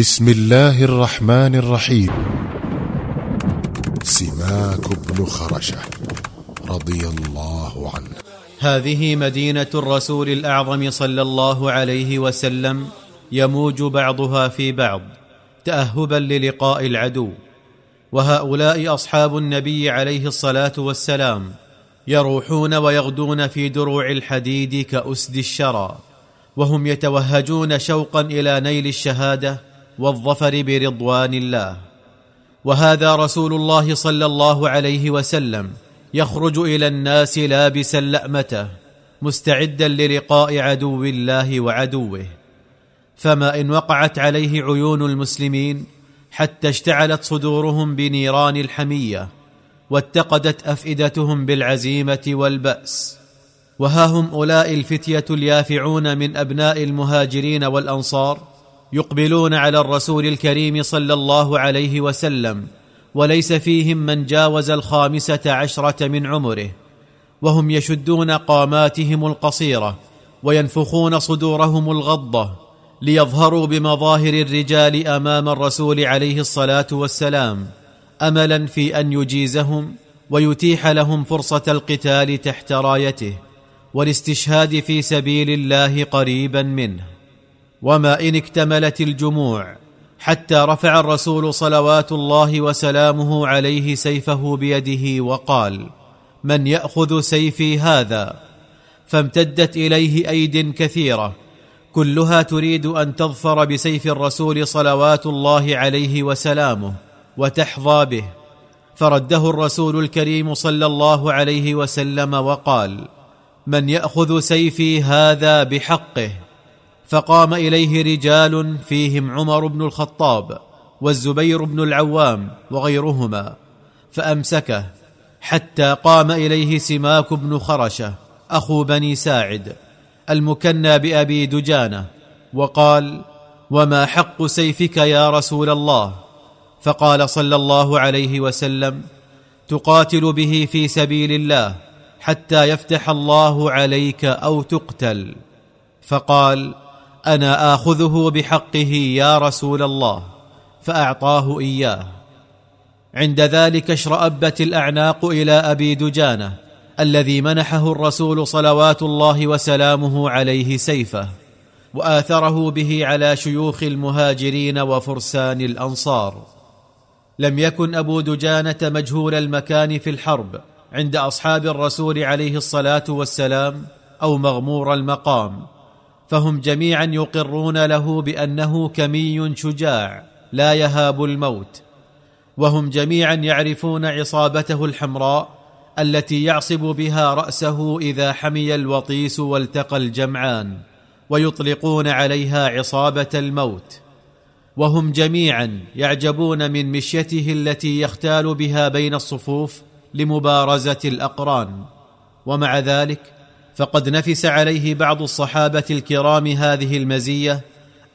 بسم الله الرحمن الرحيم. سماك بن خرشة رضي الله عنه. هذه مدينة الرسول الأعظم صلى الله عليه وسلم يموج بعضها في بعض تاهبا للقاء العدو. وهؤلاء أصحاب النبي عليه الصلاة والسلام يروحون ويغدون في دروع الحديد كأسد الشرى وهم يتوهجون شوقا إلى نيل الشهادة والظفر برضوان الله. وهذا رسول الله صلى الله عليه وسلم يخرج إلى الناس لابسا لأمته مستعدا للقاء عدو الله وعدوه. فما إن وقعت عليه عيون المسلمين حتى اشتعلت صدورهم بنيران الحمية واتقدت أفئدتهم بالعزيمة والبأس. وها هم أولئك الفتية اليافعون من أبناء المهاجرين والأنصار يقبلون على الرسول الكريم صلى الله عليه وسلم وليس فيهم من جاوز الخامسة عشرة من عمره. وهم يشدون قاماتهم القصيرة وينفخون صدورهم الغضة ليظهروا بمظاهر الرجال أمام الرسول عليه الصلاة والسلام املا في أن يجيزهم ويتيح لهم فرصة القتال تحت رايته والاستشهاد في سبيل الله قريبا منه. وما إن اكتملت الجموع حتى رفع الرسول صلوات الله وسلامه عليه سيفه بيده وقال من يأخذ سيفي هذا؟ فامتدت إليه أيد كثيرة كلها تريد أن تظفر بسيف الرسول صلوات الله عليه وسلامه وتحظى به. فرده الرسول الكريم صلى الله عليه وسلم وقال من يأخذ سيفي هذا بحقه؟ فقام إليه رجال فيهم عمر بن الخطاب والزبير بن العوام وغيرهما فأمسكه حتى قام إليه سماك بن خرشة أخو بني ساعد المكنى بأبي دجانة وقال وما حق سيفك يا رسول الله؟ فقال صلى الله عليه وسلم تقاتل به في سبيل الله حتى يفتح الله عليك أو تقتل. فقال أنا آخذه بحقه يا رسول الله فأعطاه إياه. عند ذلك اشرأبت الأعناق إلى أبي دجانة الذي منحه الرسول صلوات الله وسلامه عليه سيفه وآثره به على شيوخ المهاجرين وفرسان الأنصار. لم يكن أبو دجانة مجهول المكان في الحرب عند أصحاب الرسول عليه الصلاة والسلام أو مغمور المقام. فهم جميعا يقرون له بأنه كمي شجاع لا يهاب الموت. وهم جميعا يعرفون عصابته الحمراء التي يعصب بها رأسه إذا حمي الوطيس والتقى الجمعان ويطلقون عليها عصابة الموت. وهم جميعا يعجبون من مشيته التي يختال بها بين الصفوف لمبارزة الأقران. ومع ذلك فقد نفس عليه بعض الصحابة الكرام هذه المزية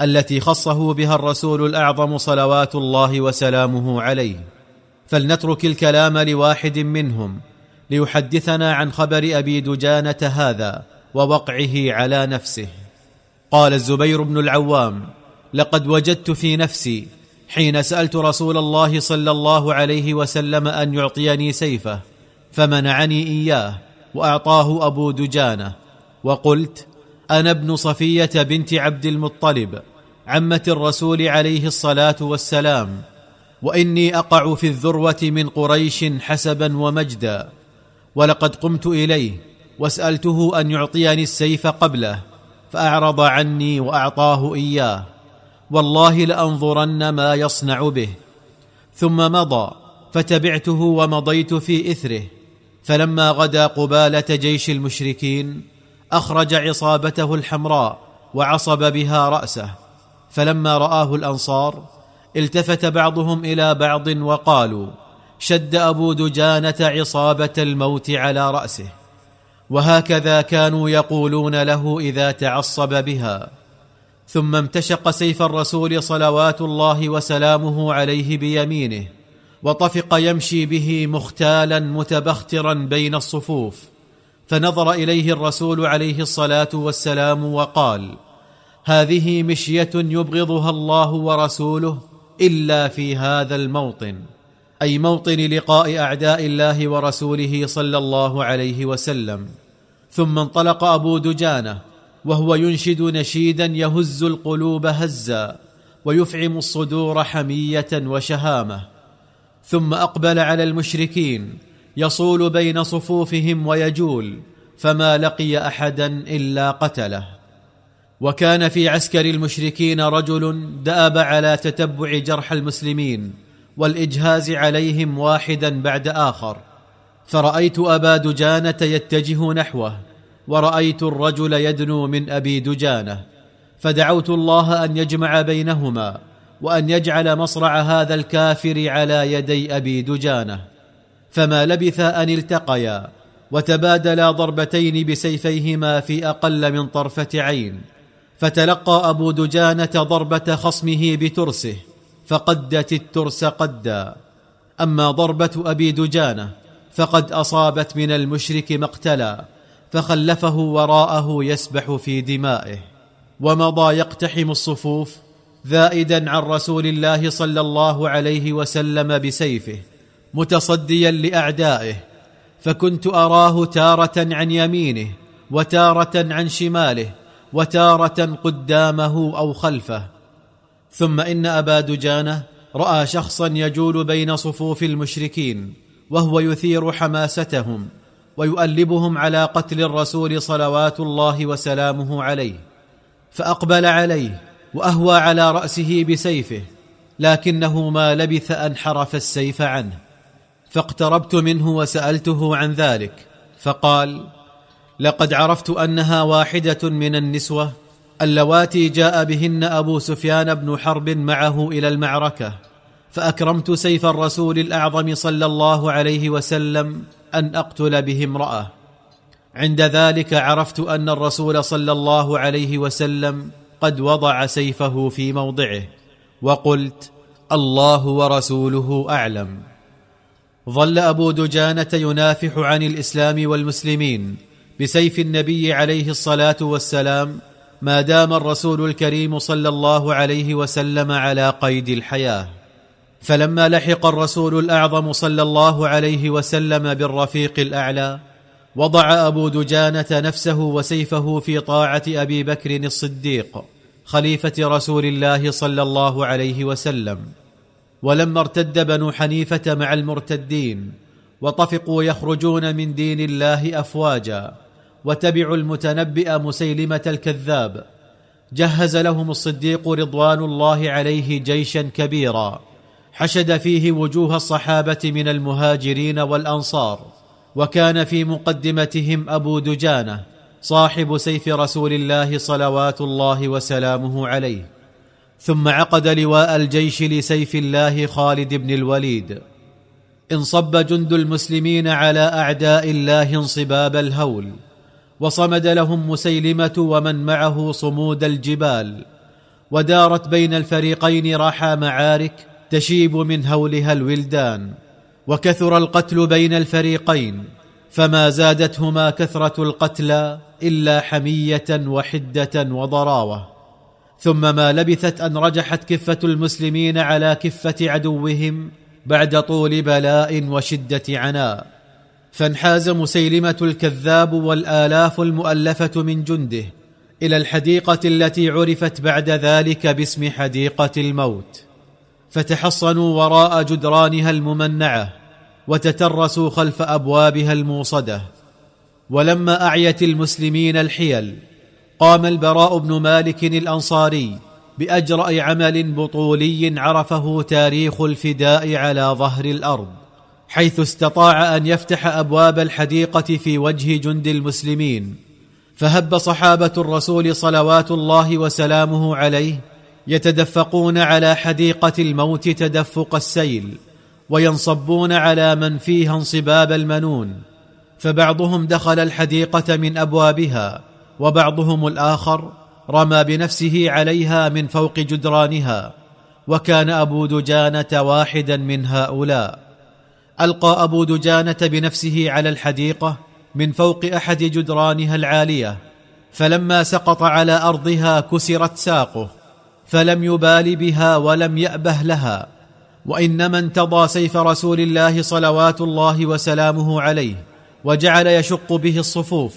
التي خصه بها الرسول الأعظم صلوات الله وسلامه عليه. فلنترك الكلام لواحد منهم ليحدثنا عن خبر أبي دجانة هذا ووقعه على نفسه. قال الزبير بن العوام لقد وجدت في نفسي حين سألت رسول الله صلى الله عليه وسلم أن يعطيني سيفه فمنعني إياه وأعطاه أبو دجانة وقلت أنا ابن صفية بنت عبد المطلب عمة الرسول عليه الصلاة والسلام وإني أقع في الذروة من قريش حسبا ومجدا ولقد قمت إليه واسالته أن يعطيني السيف قبله فأعرض عني وأعطاه إياه والله لأنظرن ما يصنع به ثم مضى فتبعته ومضيت في إثره. فلما غدا قبالة جيش المشركين أخرج عصابته الحمراء وعصب بها رأسه. فلما رآه الأنصار التفت بعضهم إلى بعض وقالوا شد أبو دجانة عصابة الموت على رأسه. وهكذا كانوا يقولون له إذا تعصب بها. ثم امتشق سيف الرسول صلوات الله وسلامه عليه بيمينه. وطفق يمشي به مختالا متبخترا بين الصفوف. فنظر إليه الرسول عليه الصلاة والسلام وقال هذه مشية يبغضها الله ورسوله إلا في هذا الموطن أي موطن لقاء أعداء الله ورسوله صلى الله عليه وسلم. ثم انطلق أبو دجانة وهو ينشد نشيدا يهز القلوب هزا ويفعم الصدور حمية وشهامة. ثم أقبل على المشركين يصول بين صفوفهم ويجول فما لقي أحدا إلا قتله. وكان في عسكر المشركين رجل دأب على تتبع جرح المسلمين والإجهاز عليهم واحدا بعد آخر. فرأيت أبا دجانة يتجه نحوه ورأيت الرجل يدنو من أبي دجانة. فدعوت الله أن يجمع بينهما وأن يجعل مصرع هذا الكافر على يدي أبي دجانة. فما لبثا أن التقيا وتبادلا ضربتين بسيفيهما في أقل من طرفة عين. فتلقى أبو دجانة ضربة خصمه بترسه فقدت الترس قدا. أما ضربة أبي دجانة فقد أصابت من المشرك مقتلا فخلفه وراءه يسبح في دمائه. ومضى يقتحم الصفوف ذائدا عن رسول الله صلى الله عليه وسلم بسيفه متصديا لأعدائه فكنت أراه تارة عن يمينه وتارة عن شماله وتارة قدامه أو خلفه. ثم إن أبا دجانة رأى شخصا يجول بين صفوف المشركين وهو يثير حماستهم ويؤلبهم على قتل الرسول صلوات الله وسلامه عليه فأقبل عليه وأهوى على رأسه بسيفه لكنه ما لبث أن حرف السيف عنه. فاقتربت منه وسألته عن ذلك فقال لقد عرفت أنها واحدة من النسوة اللواتي جاء بهن أبو سفيان بن حرب معه إلى المعركة فأكرمت سيف الرسول الأعظم صلى الله عليه وسلم أن أقتل به امرأة. عند ذلك عرفت أن الرسول صلى الله عليه وسلم قد وضع سيفه في موضعه وقلت الله ورسوله أعلم. ظل أبو دجانة ينافح عن الإسلام والمسلمين بسيف النبي عليه الصلاة والسلام ما دام الرسول الكريم صلى الله عليه وسلم على قيد الحياة. فلما لحق الرسول الأعظم صلى الله عليه وسلم بالرفيق الأعلى وضع أبو دجانة نفسه وسيفه في طاعة أبي بكر الصديق. خليفة رسول الله صلى الله عليه وسلم. ولما ارتد بنو حنيفة مع المرتدين وطفقوا يخرجون من دين الله أفواجا وتبعوا المتنبئ مسيلمة الكذاب. جهز لهم الصديق رضوان الله عليه جيشا كبيرا. حشد فيه وجوه الصحابة من المهاجرين والأنصار. وكان في مقدمتهم أبو دجانة. صاحب سيف رسول الله صلوات الله وسلامه عليه. ثم عقد لواء الجيش لسيف الله خالد بن الوليد. انصب جند المسلمين على أعداء الله انصباب الهول. وصمد لهم مسيلمة ومن معه صمود الجبال. ودارت بين الفريقين راحى معارك تشيب من هولها الولدان. وكثر القتل بين الفريقين. فما زادتهما كثرة القتلى إلا حمية وحدة وضراوة. ثم ما لبثت أن رجحت كفة المسلمين على كفة عدوهم بعد طول بلاء وشدة عناء. فانحاز مسيلمة الكذاب والآلاف المؤلفة من جنده إلى الحديقة التي عرفت بعد ذلك باسم حديقة الموت. فتحصنوا وراء جدرانها الممنعة وتترسوا خلف أبوابها الموصدة. ولما أعيت المسلمين الحيل قام البراء بن مالك الأنصاري بأجرأ عمل بطولي عرفه تاريخ الفداء على ظهر الأرض حيث استطاع أن يفتح أبواب الحديقة في وجه جند المسلمين. فهب صحابة الرسول صلوات الله وسلامه عليه يتدفقون على حديقة الموت تدفق السيل. وينصبون على من فيها انصباب المنون فبعضهم دخل الحديقة من أبوابها وبعضهم الآخر رمى بنفسه عليها من فوق جدرانها وكان أبو دجانة واحدا من هؤلاء. ألقى أبو دجانة بنفسه على الحديقة من فوق أحد جدرانها العالية فلما سقط على أرضها كسرت ساقه فلم يبال بها ولم يأبه لها. وإنما انتضى سيف رسول الله صلوات الله وسلامه عليه وجعل يشق به الصفوف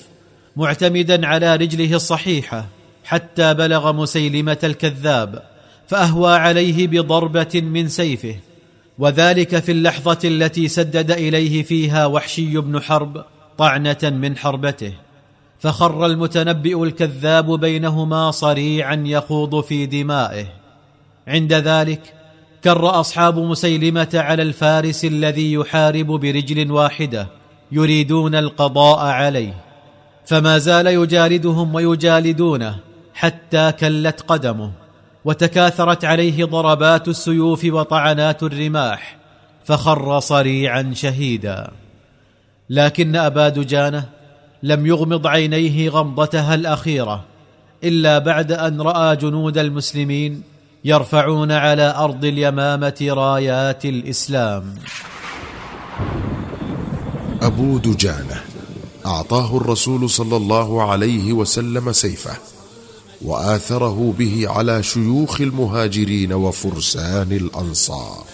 معتمدا على رجله الصحيحة حتى بلغ مسيلمة الكذاب فأهوى عليه بضربة من سيفه وذلك في اللحظة التي سدد إليه فيها وحشي بن حرب طعنة من حربته. فخر المتنبئ الكذاب بينهما صريعا يخوض في دمائه. عند ذلك كر أصحاب مسيلمة على الفارس الذي يحارب برجل واحدة يريدون القضاء عليه فما زال يجالدهم ويجالدونه حتى كلت قدمه وتكاثرت عليه ضربات السيوف وطعنات الرماح فخر صريعا شهيدا. لكن أبا دجانة لم يغمض عينيه غمضتها الأخيرة إلا بعد أن رأى جنود المسلمين يرفعون على أرض اليمامة رايات الإسلام. أبو دجانة أعطاه الرسول صلى الله عليه وسلم سيفه وآثره به على شيوخ المهاجرين وفرسان الأنصار.